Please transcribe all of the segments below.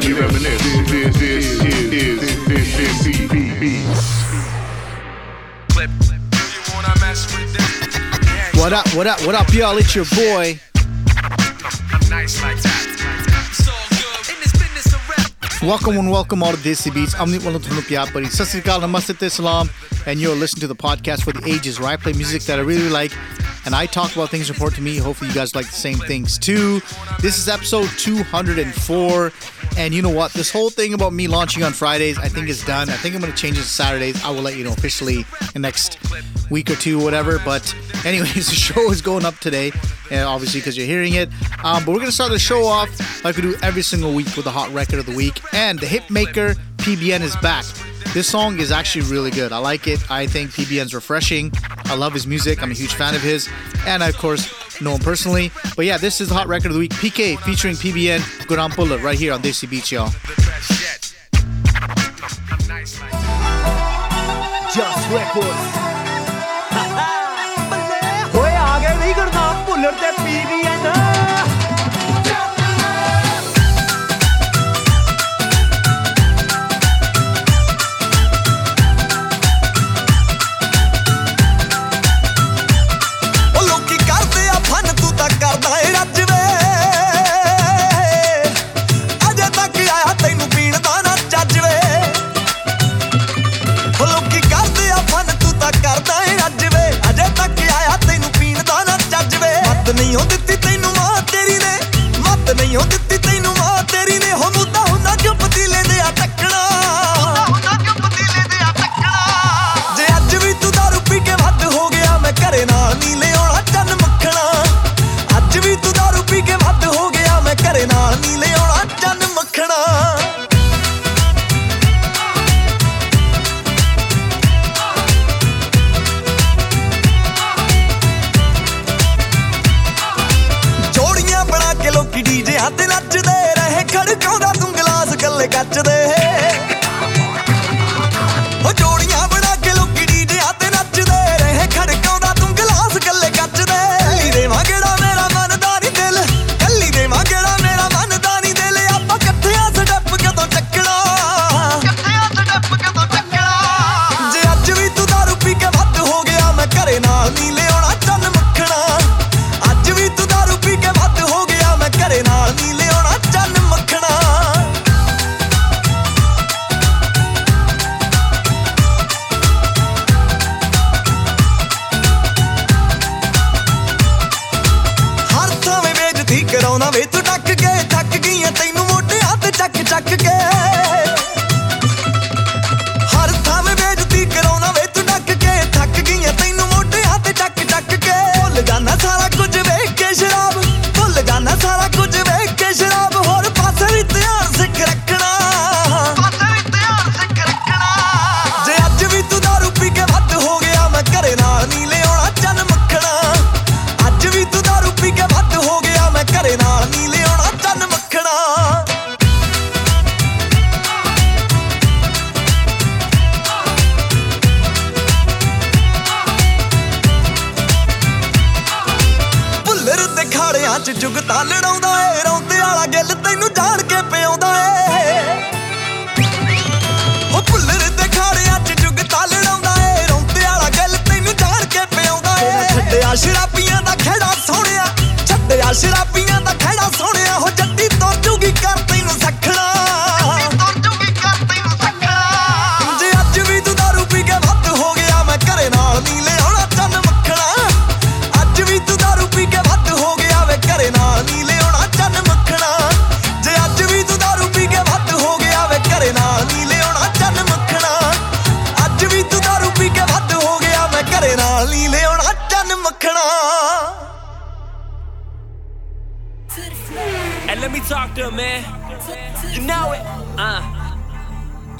Let me let me reminisce. This, this is is this is CB Beats. What up, what up, what up, y'all? It's your boy. Welcome and welcome all to Desi Beats. I'm Nit Walutunuk Yapari. Sasrikal Namaste Salam. And you're listening to the podcast for the ages where I play music that I really like and I talk about things important to me. Hopefully, you guys like the same things too. This is episode 204. And you know what? This whole thing about me launching on Fridays, I think is done. I think I'm going to change it to Saturdays. I will let you know officially in next week or two, whatever. But, anyways, the show is going up today, and obviously because you're hearing it. Um, but we're going to start the show off like we do every single week with the hot record of the week. And the hit maker PBN is back. This song is actually really good. I like it. I think PBN's refreshing. I love his music. I'm a huge fan of his. And I, of course, know him personally. But yeah, this is the Hot Record of the Week PK featuring PBN Gurnam Bhullar right here on Desi Beats, y'all. Just Records.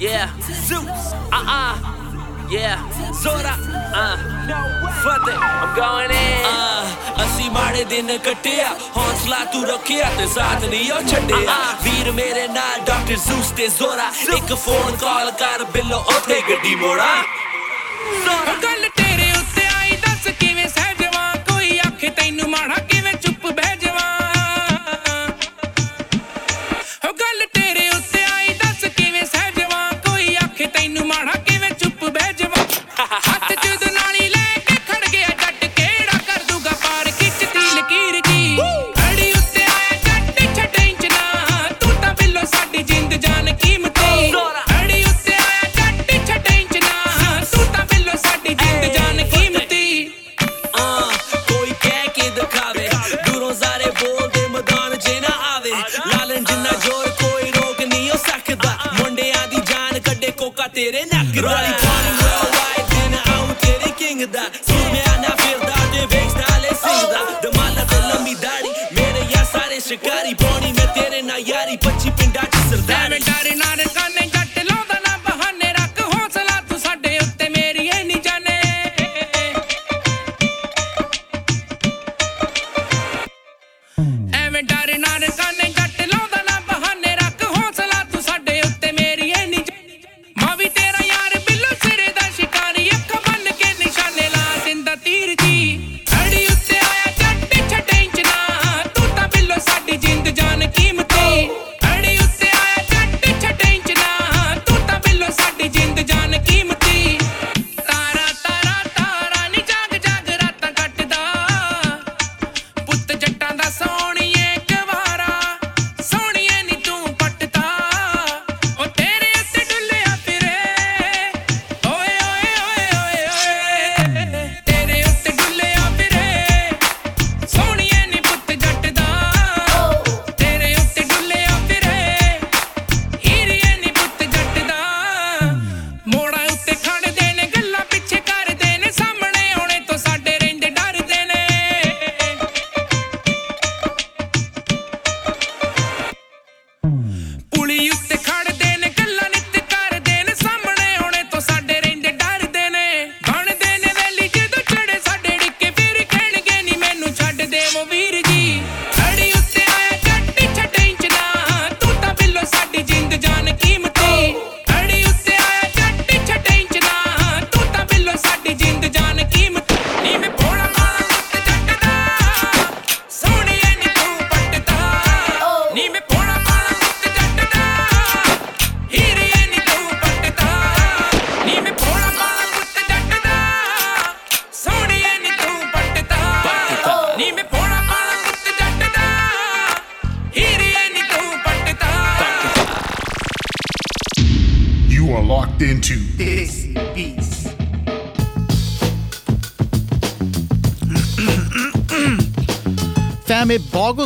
Yeah. Zeus. Uh-uh. Yeah. Zora. Uh. It. I'm going in. Uh, ਅਸੀਂ ਮਾੜੇ ਦਿਨ ਕੱਟਿਆ ਹੌਸਲਾ ਤੂੰ ਰੱਖਿਆ ਤੇ ਸਾਥ ਨਹੀਂ ਉਹ ਛੱਡਿਆ ਵੀਰ ਮੇਰੇ ਨਾਲ ਡਾਕਟਰ ਜ਼ੂਸ ਤੇ ਜ਼ੋਰਾ ਇੱਕ ਫੋਨ ਕਾਲ ਕਰ ਬਿੱਲੋ ਉੱਥੇ ਗੱਡੀ ਮੋੜਾ ਗੱਲ ਤੇਰੇ ਉੱਤੇ ਆਈ ਦੱਸ ਕਿਵੇਂ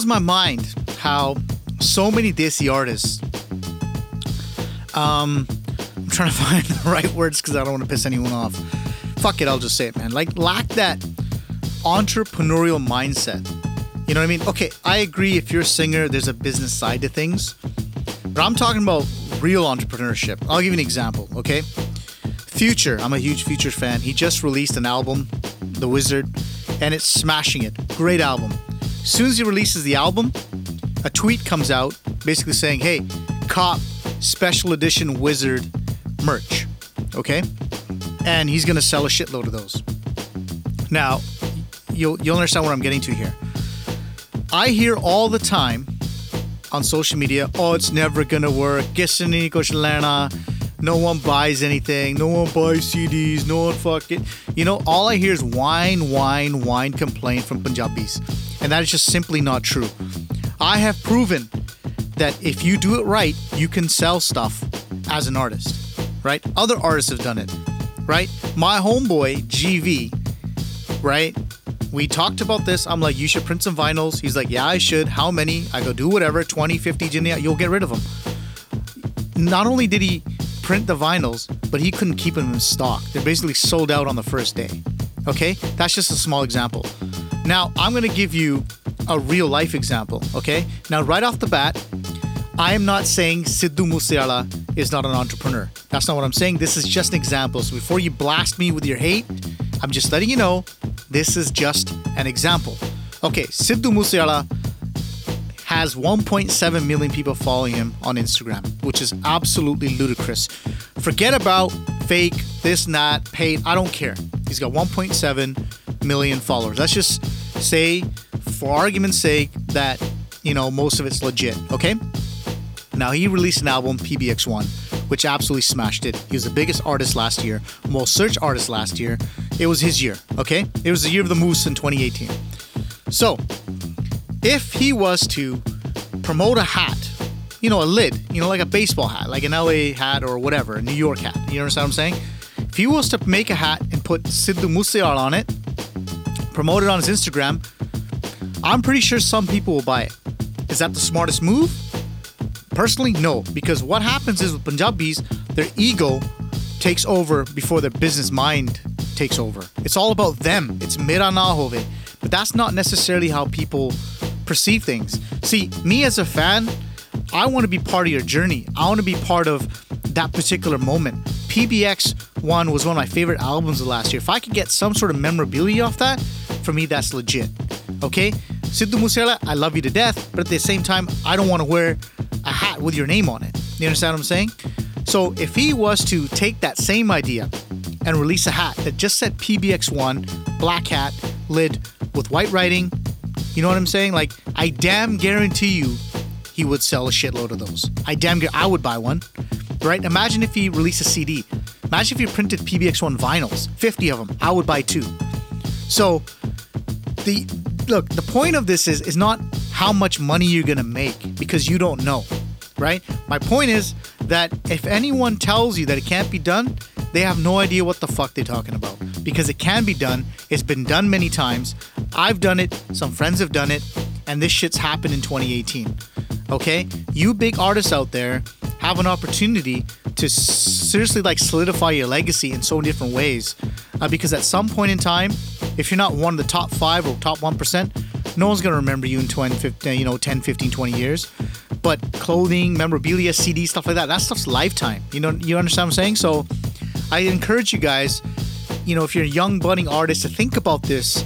boggles my mind how so many Desi artists. Um, I'm trying to find the right words because I don't want to piss anyone off. Fuck it, I'll just say it, man. Like, lack that entrepreneurial mindset. You know what I mean? Okay, I agree if you're a singer, there's a business side to things. But I'm talking about real entrepreneurship. I'll give you an example, okay? Future, I'm a huge Future fan. He just released an album, The Wizard, and it's smashing it. Great album. As soon as he releases the album, a tweet comes out basically saying, hey, cop special edition Wizard merch, okay? And he's gonna sell a shitload of those. Now, you'll, you'll understand what I'm getting to here. I hear all the time on social media, oh, it's never gonna work. No one buys anything. No one buys CDs. No one fuck it. You know, all I hear is whine, whine, whine complaint from Punjabis. And that is just simply not true. I have proven that if you do it right, you can sell stuff as an artist, right? Other artists have done it, right? My homeboy, GV, right? We talked about this. I'm like, you should print some vinyls. He's like, yeah, I should. How many? I go, do whatever, 20, 50, Jinny, you'll get rid of them. Not only did he print the vinyls, but he couldn't keep them in stock. They're basically sold out on the first day. Okay? That's just a small example. Now, I'm going to give you a real life example. Okay? Now, right off the bat, I am not saying Sidhu Moosewala is not an entrepreneur. That's not what I'm saying. This is just an example. So before you blast me with your hate, I'm just letting you know this is just an example. Okay, Sidhu Moosewala has 1.7 million people following him on Instagram, which is absolutely ludicrous. Forget about fake, this, that, paid. I don't care. He's got 1.7 million followers. Let's just say, for argument's sake, that you know most of it's legit. Okay. Now he released an album, PBX1, which absolutely smashed it. He was the biggest artist last year, most searched artist last year. It was his year. Okay. It was the year of the moose in 2018. So if he was to promote a hat, you know, a lid, you know, like a baseball hat, like an LA hat or whatever, a New York hat, you understand what I'm saying? If he was to make a hat and put Sidhu Moosewala on it, promote it on his Instagram, I'm pretty sure some people will buy it. Is that the smartest move? Personally, no, because what happens is with Punjabis, their ego takes over before their business mind takes over. It's all about them. It's mera na hove. But that's not necessarily how people perceive things. See, me as a fan, I want to be part of your journey. I want to be part of that particular moment. PBX one was one of my favorite albums of last year. If I could get some sort of memorabilia off that, for me that's legit. Okay? Sidhu Moosewala, I love you to death, but at the same time, I don't want to wear a hat with your name on it. You understand what I'm saying? So if he was to take that same idea and release a hat that just said PBX1, black hat, lid with white writing, you know what I'm saying? Like, I damn guarantee you he would sell a shitload of those. I damn gu- I would buy one. Right? Imagine if he released a CD. Imagine if he printed PBX1 vinyls, 50 of them. I would buy two. So, the look, the point of this is is not how much money you're gonna make because you don't know, right? My point is that if anyone tells you that it can't be done, they have no idea what the fuck they're talking about because it can be done. It's been done many times. I've done it. Some friends have done it, and this shit's happened in 2018. Okay, you big artists out there have an opportunity to seriously like solidify your legacy in so many different ways. Uh, because at some point in time if you're not one of the top five or top 1% no one's going to remember you in 20 15, you know 10 15 20 years. But clothing memorabilia cd stuff like that that stuff's lifetime. You know you understand what i'm saying? So i encourage you guys you know if you're a young budding artist to think about this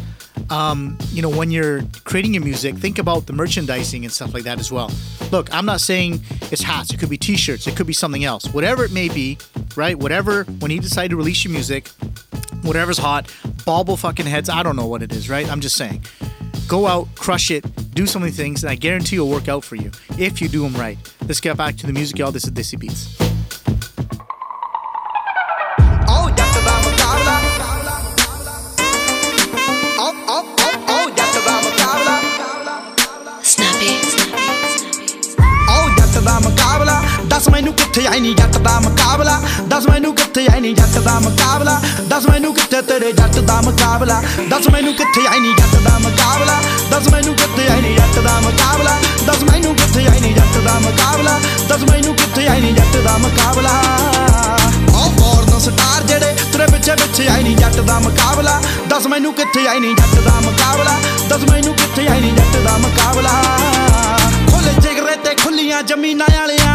um, you know, when you're creating your music, think about the merchandising and stuff like that as well. Look, I'm not saying it's hats, it could be t shirts, it could be something else. Whatever it may be, right? Whatever, when you decide to release your music, whatever's hot, bauble fucking heads, I don't know what it is, right? I'm just saying. Go out, crush it, do so many things, and I guarantee it'll work out for you if you do them right. Let's get back to the music, y'all. This is Desi Beats. ਦੱਸ ਮੈਨੂੰ ਕਿੱਥੇ ਆਈ ਨਹੀਂ ਜੱਟ ਦਾ ਮੁਕਾਬਲਾ ਦੱਸ ਮੈਨੂੰ ਕਿੱਥੇ ਆਈ ਨਹੀਂ ਜੱਟ ਦਾ ਮੁਕਾਬਲਾ ਦੱਸ ਮੈਨੂੰ ਕਿੱਥੇ ਤੇਰੇ ਜੱਟ ਦਾ ਮੁਕਾਬਲਾ ਦੱਸ ਮੈਨੂੰ ਕਿੱਥੇ ਆਈ ਨਹੀਂ ਜੱਟ ਦਾ ਮੁਕਾਬਲਾ ਦੱਸ ਮੈਨੂੰ ਕਿੱਥੇ ਆਈ ਨਹੀਂ ਜੱਟ ਦਾ ਮੁਕਾਬਲਾ ਦੱਸ ਮੈਨੂੰ ਕਿੱਥੇ ਆਈ ਨਹੀਂ ਜੱਟ ਦਾ ਮੁਕਾਬਲਾ ਦੱਸ ਮੈਨੂੰ ਕਿੱਥੇ ਆਈ ਨਹੀਂ ਜੱਟ ਦਾ ਮੁਕਾਬਲਾ ਆਓ ਫੋਰਨ ਸਟਾਰ ਜਿਹੜੇ ਤੇਰੇ ਪਿੱਛੇ ਪਿੱਛੇ ਆਈ ਨਹੀਂ ਜੱਟ ਦਾ ਮੁਕਾਬਲਾ ਦੱਸ ਮੈਨੂੰ ਕਿੱਥੇ ਆਈ ਨਹੀਂ ਜੱਟ ਦਾ ਮੁਕਾਬਲਾ ਦੱਸ ਮੈਨੂੰ ਕਿੱਥੇ ਆਈ ਨਹੀਂ ਜੱਟ ਦਾ ਮੁਕਾਬਲਾ ਖੁੱਲੇ ਜਿਗਰੇ ਤੇ ਖੁੱਲੀਆਂ ਜ਼ਮੀਨਾਂ ਵਾਲਿਆਂ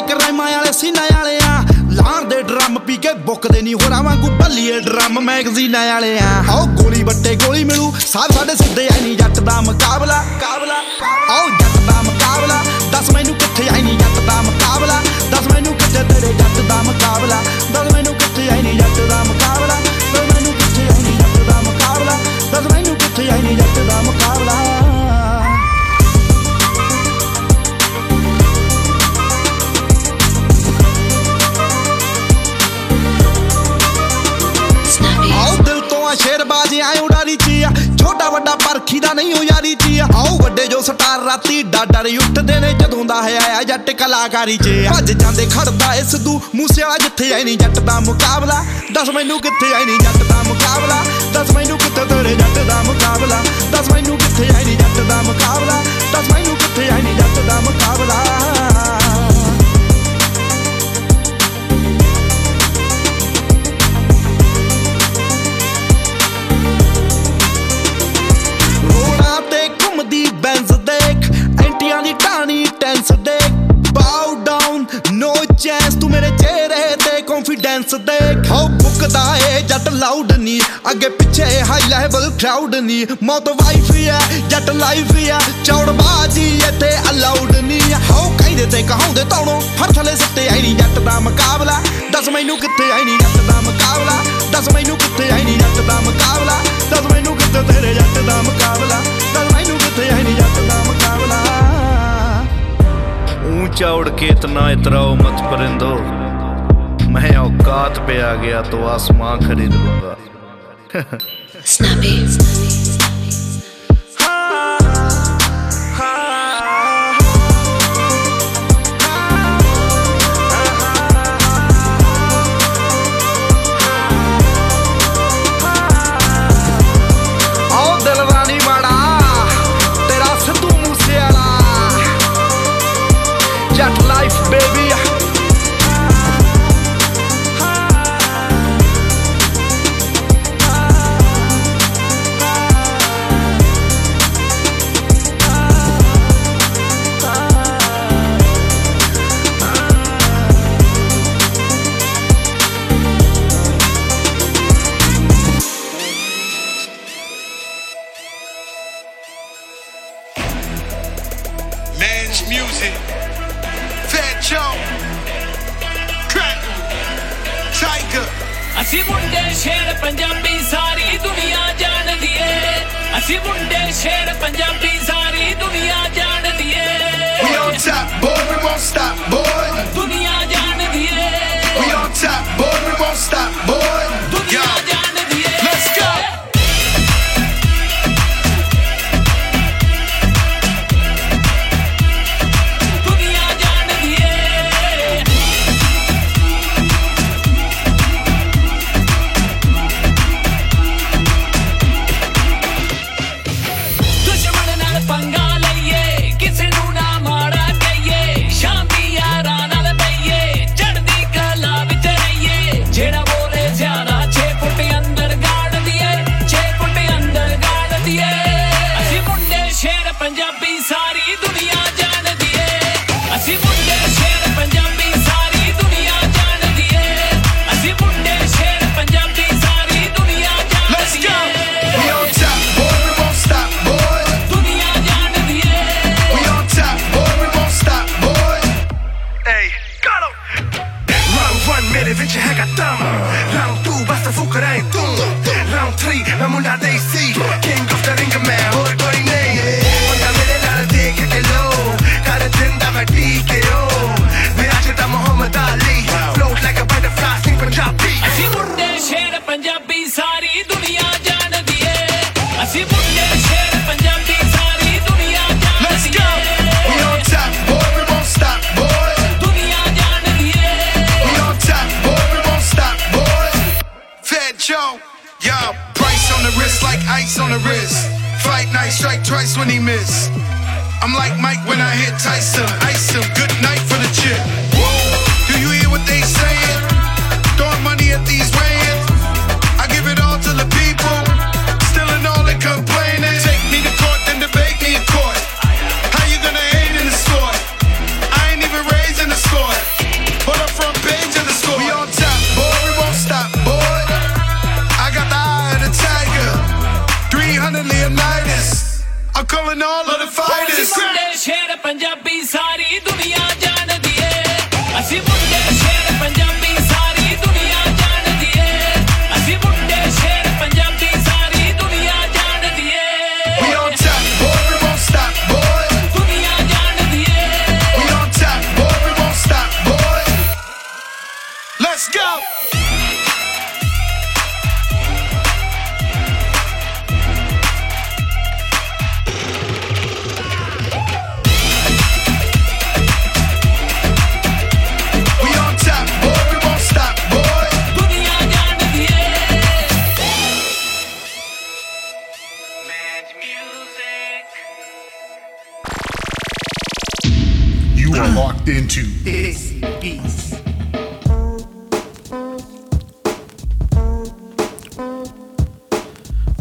ਏਡੇ ਤੇ ਕਰਮਾਂ ਵਾਲੇ ਸੀਨਾ ਵਾਲਿਆਂ ਲਾਂ ਦੇ ਡਰਮ ਪੀ ਕੇ ਬੁੱਕਦੇ ਨਹੀਂ ਹੋਰਾਂ ਵਾਂਗੂ ਭੱਲੀਏ ਡਰਮ ਮੈਗਜ਼ੀਨਾਂ ਵਾਲਿਆਂ ਆਓ ਗੋਲੀ ਬੱਟੇ ਗੋਲੀ ਮਿਲੂ ਸਾਹ ਸਾਡੇ ਸਿੱਧੇ ਆਈ ਨਹੀਂ ਜੱਟ ਦਾ ਮੁਕਾਬਲਾ ਮੁਕਾਬਲਾ। ਆਓ ਜੱਟ ਦਾ ਮੁਕਾਬਲਾ, ਦੱਸ ਮੈਨੂੰ ਵੱਡੇ ਜੋ ਸਟਾਰ ਰਾਤੀ ਡਾਡਰ ਉੱਠਦੇ ਨੇ ਜਦੋਂ ਦਾ ਹੈ ਆਇਆ ਜੱਟ ਕਲਾਕਾਰੀ ਚ। ਭੱਜ ਜਾਂਦੇ ਖੜਦਾ ਇਸ ਦੂ ਮੂਸੇ ਵਾਲਾ ਜਿੱਥੇ ਆਈ ਨਹੀਂ ਜੱਟ ਦਾ ਮੁਕਾਬਲਾ। ਦੱਸ ਮੈਨੂੰ ਕਿੱਥੇ ਆਈ ਨਹੀਂ ਜੱਟ ਦਾ ਮੁਕਾਬਲਾ। ਦੱਸ ਮੈਨੂੰ ਕਿੱਥੇ ਤੇਰੇ ਜੱਟ ਦਾ ਮੁਕਾਬਲਾ। ਦੱਸ ਮੈਨੂੰ ਕਿੱਥੇ ਆਈ ਨਹੀਂ ਜੱਟ ਦਾ ਮੁਕਾਬਲਾ। ਦੱਸ ਮੈਨੂੰ ਕਿੱਥੇ ਆਈ ਨਹੀਂ ਜੱਟ ਦਾ ਮੁਕਾਬਲਾ। ਦੀ ਟਾਣੀ ਟੈਂਸ ਦੇ। ਬਾਉ ਡਾਊਨ ਨੋ ਚਾਂਸ ਤੂੰ ਮੇਰੇ ਚਿਹਰੇ ਤੇ ਕੌਨਫੀਡੈਂਸ ਦੇਖ। ਹੋ ਫੁੱਕਦਾ ਏ, ਜੱਟ ਲਾਊਡ ਨਹੀਂ ਅੱਗੇ ਪਿੱਛੇ ਹਾਈ ਲੈਵਲ ਕਰਾਊਡ ਨਹੀਂ ਮੌਤ ਵਾਈਫ ਐ ਜੱਟ ਲਾਈਫ ਐ ਚੌੜ ਬਾਜੀ ਇੱਥੇ ਅਲਾਊਡ ਨਹੀਂ ਹੋ ਕਹਿੰਦੇ ਤੇ ਕਹਾਉਂਦੇ ਤੌਣੋ ਹਰ ਥਲੇ ਸਿੱਤੇ, ਆਈ ਨਹੀਂ ਜੱਟ ਦਾ ਮੁਕਾਬਲਾ। ਦੱਸ ਮੈਨੂੰ ਕਿੱਥੇ ਆਈ ਨਹੀਂ ਜੱਟ ਦਾ ਮੁਕਾਬਲਾ। ਦੱਸ ਮੈਨੂੰ ਕਿੱਥੇ ਆਈ ਨਹੀਂ ऊँचा उड़ के इतना इतराओ मत परिंदो। मैं औकात पे आ गया तो आसमां खरीद लूँगा।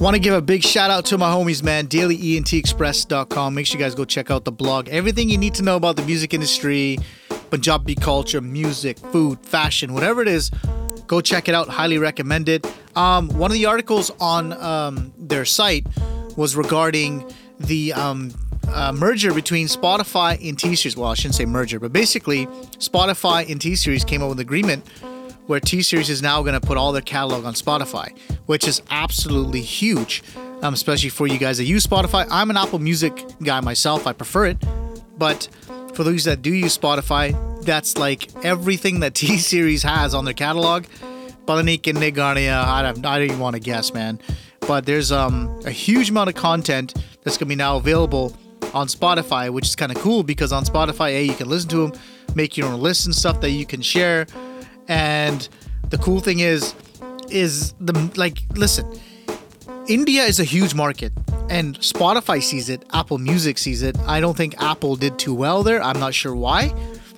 want to give a big shout out to my homies, man. DailyENTExpress.com. Make sure you guys go check out the blog. Everything you need to know about the music industry, Punjabi culture, music, food, fashion, whatever it is, go check it out. Highly recommend it. Um, one of the articles on um, their site was regarding the um, uh, merger between Spotify and T Series. Well, I shouldn't say merger, but basically, Spotify and T Series came up with an agreement where T Series is now going to put all their catalog on Spotify, which is absolutely huge, um, especially for you guys that use Spotify. I'm an Apple Music guy myself, I prefer it, but for those that do use Spotify, that's like everything that T Series has on their catalog. Balanik and Nigarnia, I don't, I don't even want to guess, man. But there's um, a huge amount of content that's going to be now available on Spotify, which is kind of cool because on Spotify, A, you can listen to them, make your own lists and stuff that you can share. And the cool thing is, is the like, listen, India is a huge market and Spotify sees it, Apple Music sees it. I don't think Apple did too well there. I'm not sure why.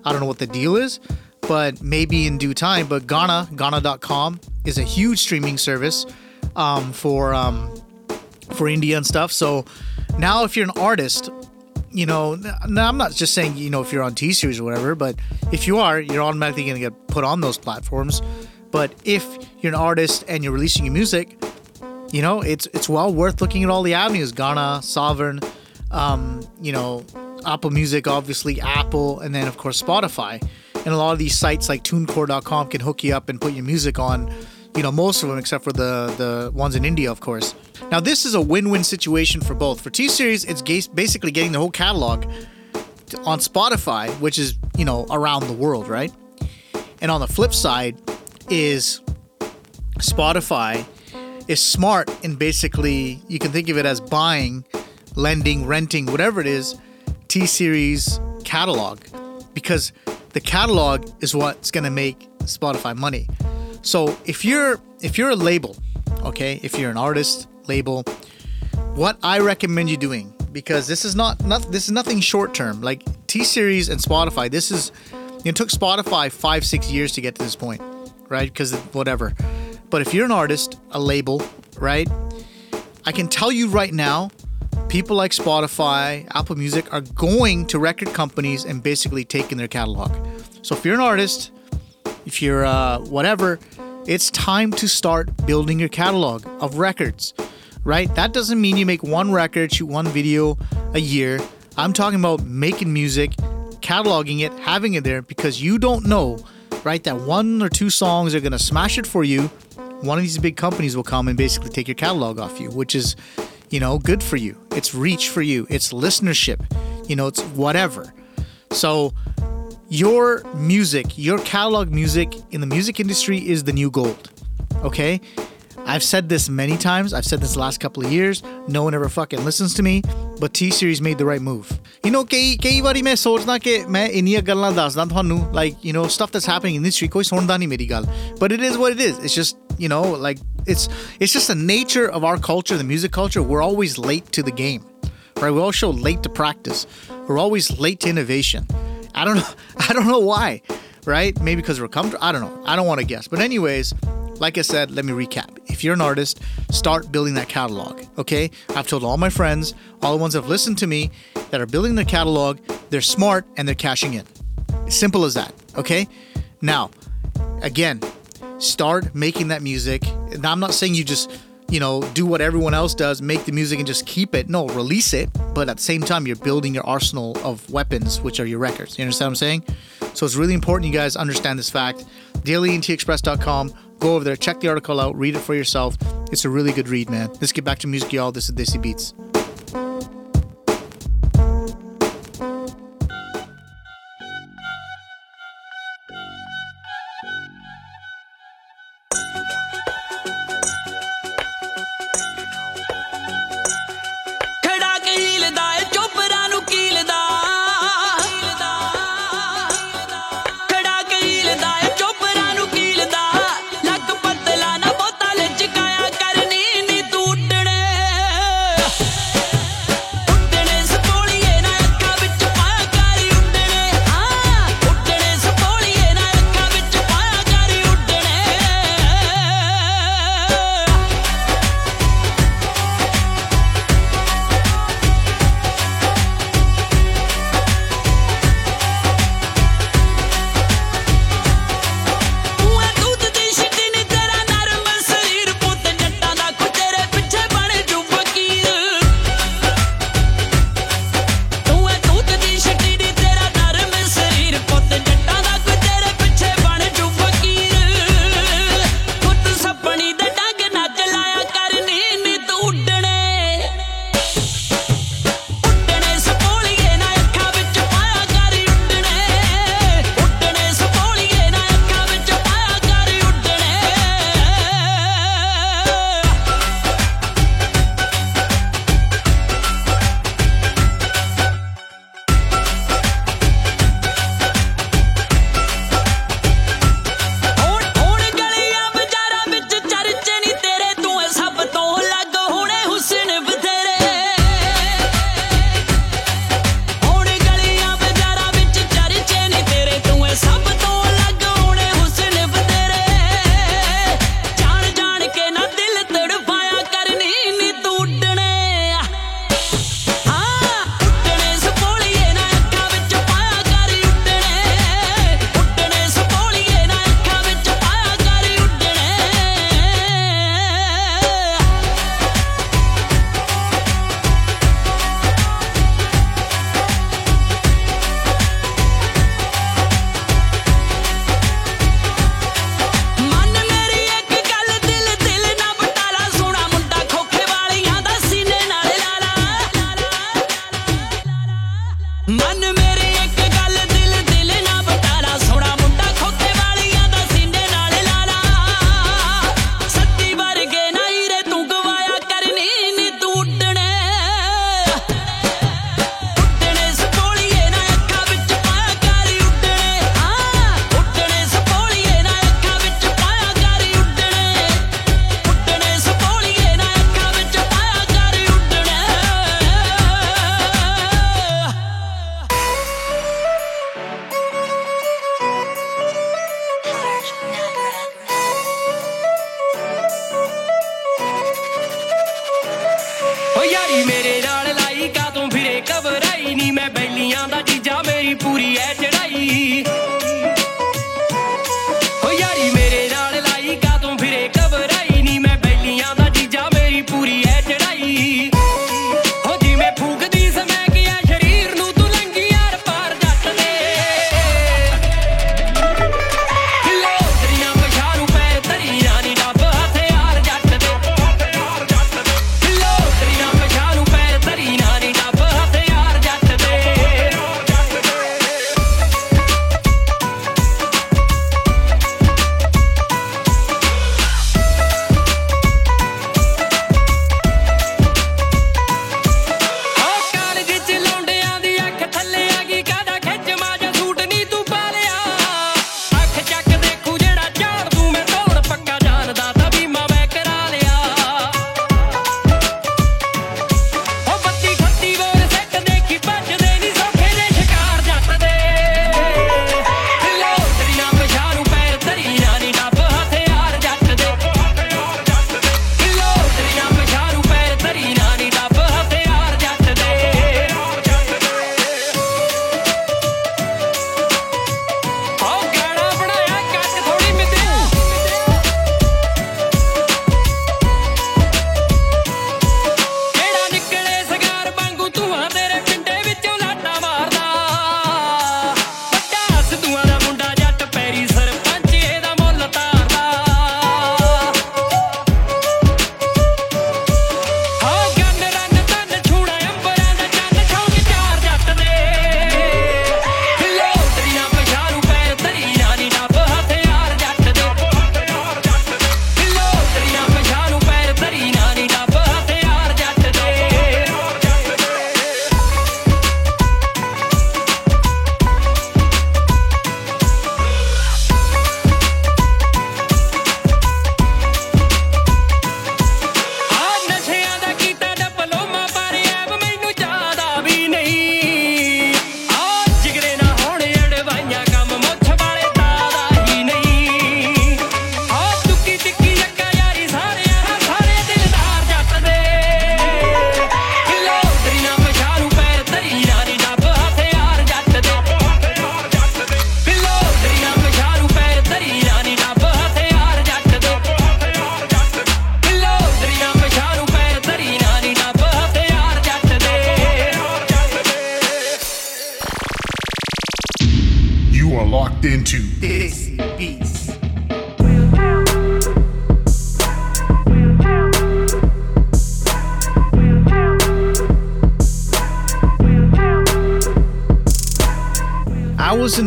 I don't know what the deal is, but maybe in due time. But Gaana, Gaana.com is a huge streaming service um, for um, for India and stuff. So now, if you're an artist, you know, now I'm not just saying you know if you're on T Series or whatever, but if you are, you're automatically going to get put on those platforms. But if you're an artist and you're releasing your music, you know, it's it's well worth looking at all the avenues. Gaana, Saavn, um, you know, Apple Music, obviously Apple, and then of course Spotify. And a lot of these sites like TuneCore.com can hook you up and put your music on. You know, most of them except for the the ones in India, of course. Now this is a win-win situation for both. For T Series, it's basically getting the whole catalog on Spotify, which is you know around the world, right? And on the flip side is Spotify is smart in basically you can think of it as buying, lending, renting, whatever it is, T Series catalog because the catalog is what's going to make Spotify money. So if you're if you're a label, okay, if you're an artist, label, what I recommend you doing because this is not, not this is nothing short term. Like T Series and Spotify, this is it took Spotify five six years to get to this point, right? Because whatever. But if you're an artist, a label, right? I can tell you right now, people like Spotify, Apple Music are going to record companies and basically taking their catalog. So if you're an artist, if you're uh, whatever, it's time to start building your catalog of records, right? That doesn't mean you make one record, shoot one video a year. I'm talking about making music, cataloging it, having it there because you don't know, right? That one or two songs are going to smash it for you. One of these big companies will come and basically take your catalog off you, which is, you know, good for you. It's reach for you, it's listenership, you know, it's whatever. So, your music, your catalog music in the music industry is the new gold. Okay? I've said this many times. I've said this last couple of years. No one ever fucking listens to me. But T Series made the right move. You know, ਕਈ ਕਈ ਵਾਰੀ ਮੈਂ ਸੋਚਦਾ ਕਿ ਮੈਂ ਇੰਨੀਆਂ ਗੱਲਾਂ ਦੱਸਦਾ nu. like you know stuff that's happening in industry ਕੋਈ ਸੁਣਦਾ ਨਹੀਂ ਮੇਰੀ But it is what it is. It's just, you know, like it's it's just the nature of our culture, the music culture. We're always late to the game. Right? We're also late to practice. We're always late to innovation. I don't know. I don't know why, right? Maybe because we're comfortable. I don't know. I don't want to guess. But anyways, like I said, let me recap. If you're an artist, start building that catalog. Okay? I've told all my friends, all the ones that have listened to me, that are building their catalog. They're smart and they're cashing in. Simple as that. Okay? Now, again, start making that music. Now, I'm not saying you just you know, do what everyone else does, make the music and just keep it. No, release it, but at the same time, you're building your arsenal of weapons, which are your records. You understand what I'm saying? So it's really important you guys understand this fact. DailyENTExpress.com. Go over there, check the article out, read it for yourself. It's a really good read, man. Let's get back to music, y'all. This is Desi Beats. made it.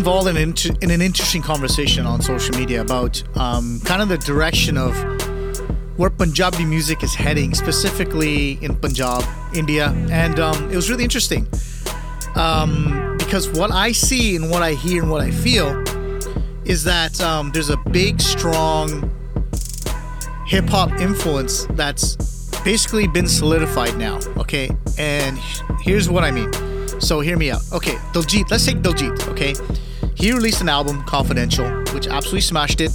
Involved in, an inter- in an interesting conversation on social media about um, kind of the direction of where Punjabi music is heading, specifically in Punjab, India, and um, it was really interesting um, because what I see and what I hear and what I feel is that um, there's a big, strong hip hop influence that's basically been solidified now. Okay, and here's what I mean. So hear me out. Okay, Diljit. Let's take Diljit. Okay, he released an album, Confidential, which absolutely smashed it.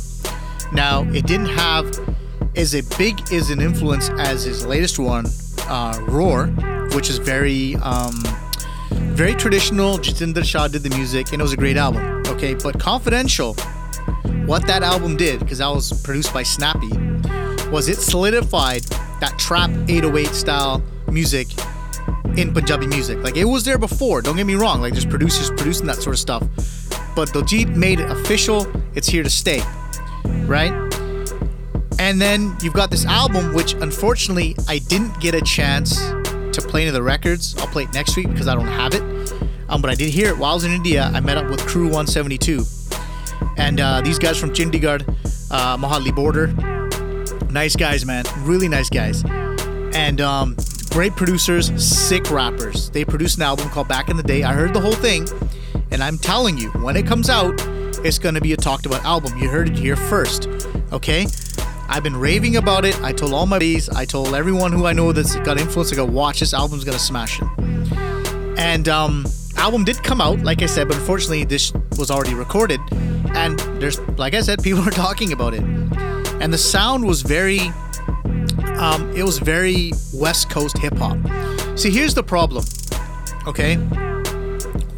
Now it didn't have as a big as an influence as his latest one, uh, Roar, which is very um, very traditional. Jatinder Shah did the music, and it was a great album. Okay, but Confidential, what that album did, because that was produced by Snappy, was it solidified that trap 808 style music in Punjabi music. Like it was there before. Don't get me wrong. Like there's producers producing that sort of stuff, but Diljit made it official. It's here to stay, right? And then you've got this album, which unfortunately I didn't get a chance to play of the records. I'll play it next week because I don't have it. Um, but I did hear it while I was in India. I met up with Crew 172, and uh, these guys from Chandigarh, uh, border. Nice guys, man. Really nice guys. And um, great producers, sick rappers. They produced an album called Back in the Day. I heard the whole thing, and I'm telling you, when it comes out, it's gonna be a talked about album. You heard it here first, okay? I've been raving about it. I told all my buddies, I told everyone who I know that's got influence, I go, watch this album's gonna smash it. And um, album did come out, like I said, but unfortunately this was already recorded, and there's, like I said, people are talking about it, and the sound was very, um, it was very West Coast hip hop. See, here's the problem. Okay,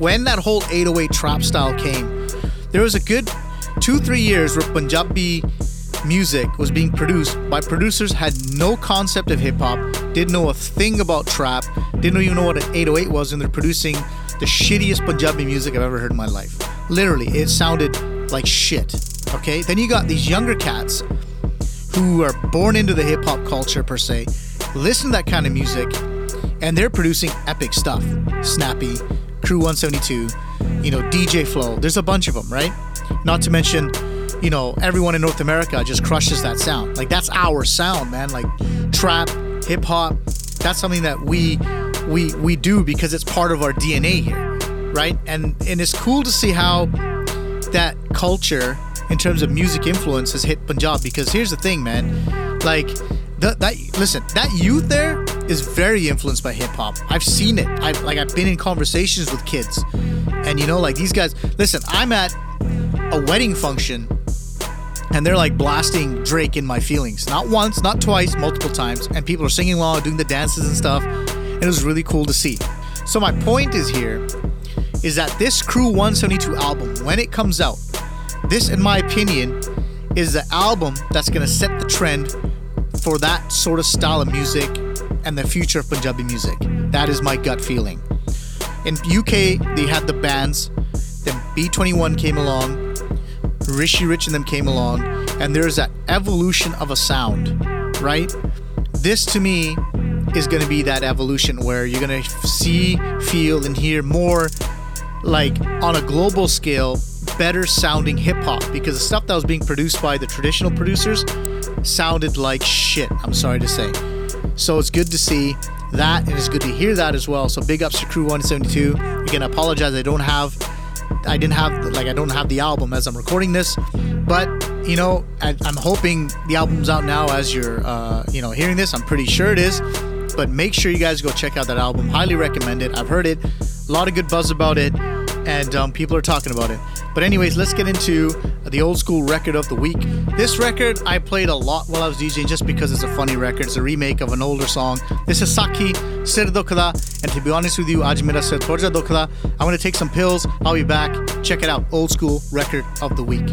when that whole 808 trap style came, there was a good two three years where Punjabi music was being produced by producers had no concept of hip hop, didn't know a thing about trap, didn't even know what an 808 was, and they're producing the shittiest Punjabi music I've ever heard in my life. Literally, it sounded like shit. Okay, then you got these younger cats who are born into the hip hop culture per se, listen to that kind of music, and they're producing epic stuff. Snappy, Crew 172, you know, DJ Flow. There's a bunch of them, right? Not to mention, you know, everyone in North America just crushes that sound. Like that's our sound, man. Like trap, hip hop. That's something that we we we do because it's part of our DNA here, right? And and it's cool to see how that culture in terms of music influence has hit Punjab because here's the thing, man. Like that, that listen, that youth there is very influenced by hip hop. I've seen it. I've like I've been in conversations with kids, and you know, like these guys. Listen, I'm at a wedding function, and they're like blasting Drake in my feelings. Not once, not twice, multiple times, and people are singing along, doing the dances and stuff. And it was really cool to see. So my point is here is that this Crew 172 album, when it comes out, this, in my opinion, is the album that's gonna set the trend for that sort of style of music and the future of Punjabi music. That is my gut feeling. In UK, they had the bands, then B21 came along, Rishi Rich and them came along, and there's that evolution of a sound, right? This to me is going to be that evolution where you're going to see, feel, and hear more like on a global scale better sounding hip hop because the stuff that was being produced by the traditional producers sounded like shit. I'm sorry to say. So it's good to see that, and it's good to hear that as well. So big ups to Crew 172. Again, I apologize. I don't have, I didn't have like I don't have the album as I'm recording this, but you know I, I'm hoping the album's out now as you're uh, you know hearing this. I'm pretty sure it is. But make sure you guys go check out that album. Highly recommend it. I've heard it. A lot of good buzz about it and um, people are talking about it. But anyways, let's get into the old school record of the week. This record I played a lot while I was DJing just because it's a funny record. It's a remake of an older song. This is Saqi Sir Dukhda, and to be honest with you, Aaj Mera Sir Dukhda. I'm gonna take some pills. I'll be back. Check it out. Old school record of the week.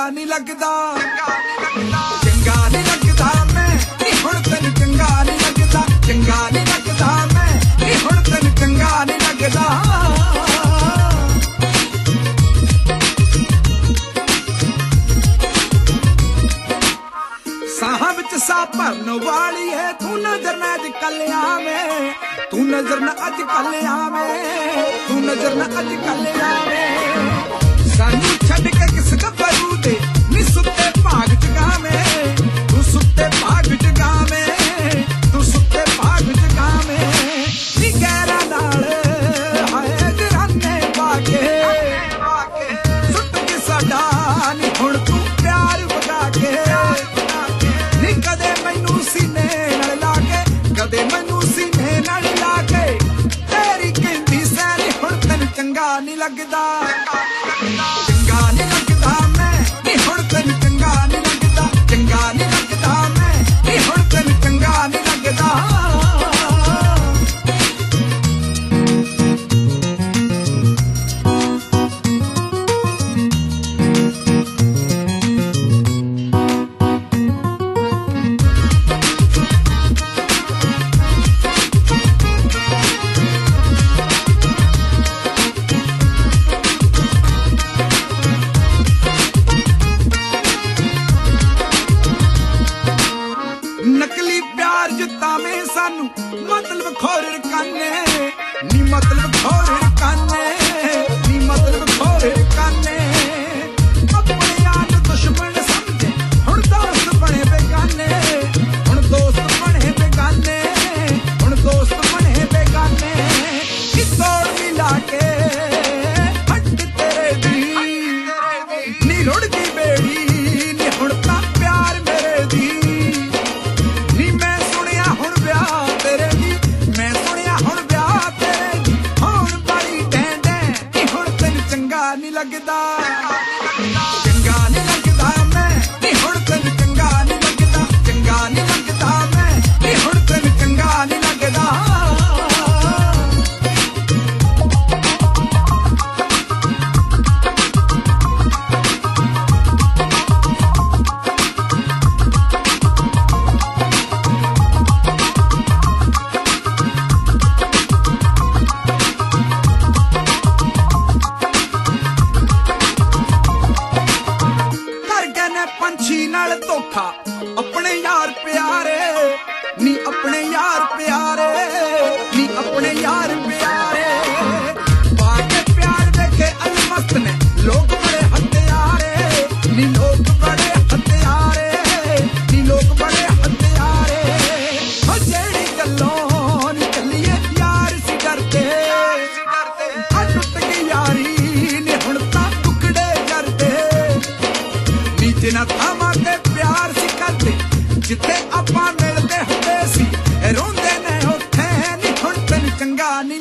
ਚੰਗਾ ਨਹੀਂ ਲੱਗਦਾ ਚੰਗਾ ਨਹੀਂ ਲੱਗਦਾ ਮੈਂ ਇਹ ਹੁਣ ਤੈਨੂੰ ਚੰਗਾ ਨਹੀਂ ਲੱਗਦਾ ਚੰਗਾ ਨਹੀਂ ਲੱਗਦਾ ਮੈਂ ਇਹ ਹੁਣ ਤੈਨੂੰ ਚੰਗਾ ਨਹੀਂ ਲੱਗਦਾ ਸਾਹਾਂ ਵਿੱਚ ਸਾਹ ਭਰਨ ਵਾਲੀ ਹੈ ਤੂੰ ਨਜ਼ਰ ਨਾ ਅੱਜ ਕੱਲ ਆਵੇਂ ਤੂੰ ਨਜ਼ਰ ਨਾ ਅੱਜ ਕੱਲ ਆਵੇਂ ਤੂੰ ਨਜ਼ਰ ਨਾ ਅੱਜ ਕੱਲ ਆਵੇਂ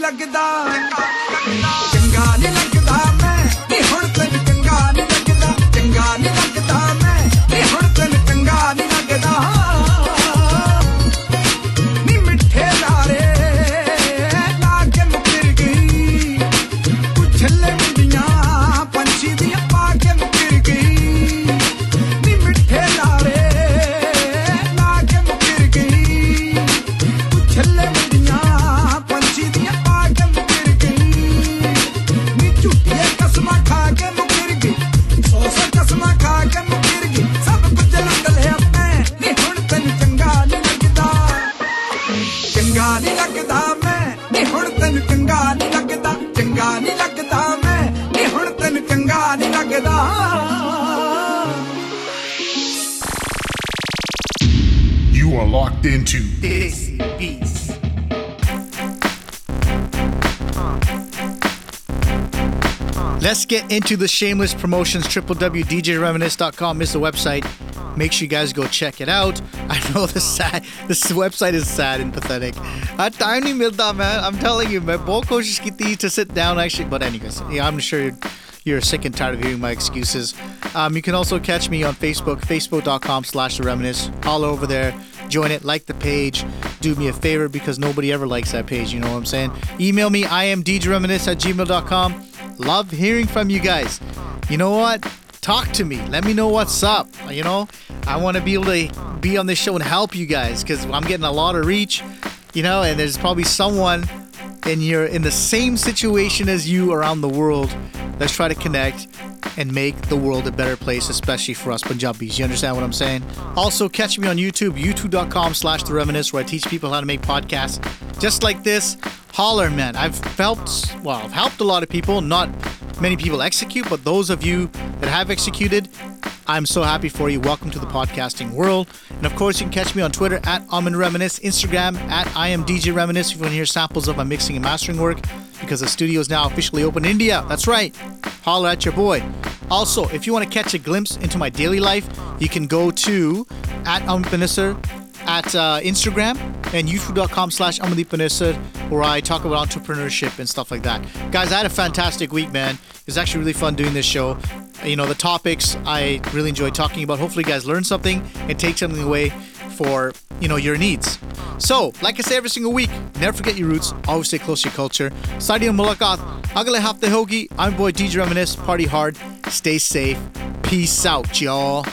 ਲੱਗਦਾ get into the Shameless Promotions, www.djreminisce.com is the website. Make sure you guys go check it out. I know this sad, this website is sad and pathetic. Uh, I time nahi milta, man. I'm telling you, man. बहुत कोशिश की थी to sit down actually, but anyways, yeah, I'm sure you're, you're sick and tired of hearing my excuses. Um, you can also catch me on Facebook, facebook.com slash the reminisce. All over there. Join it, like the page. Do me a favor because nobody ever likes that page, you know what I'm saying? Email me, I am djreminisce at gmail.com. Love hearing from you guys. You know what? Talk to me. Let me know what's up. You know, I want to be able to be on this show and help you guys because I'm getting a lot of reach, you know, and there's probably someone and you're in the same situation as you around the world. Let's try to connect and make the world a better place, especially for us Punjabis. You understand what I'm saying? Also, catch me on YouTube, youtube.com slash the reminisce, where I teach people how to make podcasts just like this. Holler, man. I've helped, well, I've helped a lot of people, not many people execute, but those of you that have executed, I'm so happy for you. Welcome to the podcasting world. And of course, you can catch me on Twitter at Amen Reminisce, Instagram at I am DJ Reminisce if you want to hear samples of my mixing and mastering work because the studio is now officially open in India. That's right. Holler at your boy. Also, if you want to catch a glimpse into my daily life, you can go to at Panesar at uh, Instagram and youtube.com slash Amandeep where I talk about entrepreneurship and stuff like that. Guys, I had a fantastic week, man. It was actually really fun doing this show. You know, the topics I really enjoy talking about. Hopefully, you guys learn something and take something away for, you know, your needs. So, like I say every single week, never forget your roots, always stay close to your culture. Sadi mulaqat, agle hafte hogi. I'm boy DJ Reminisce, party hard, stay safe. Peace out, y'all.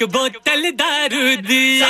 एक बोतल दारू दिया।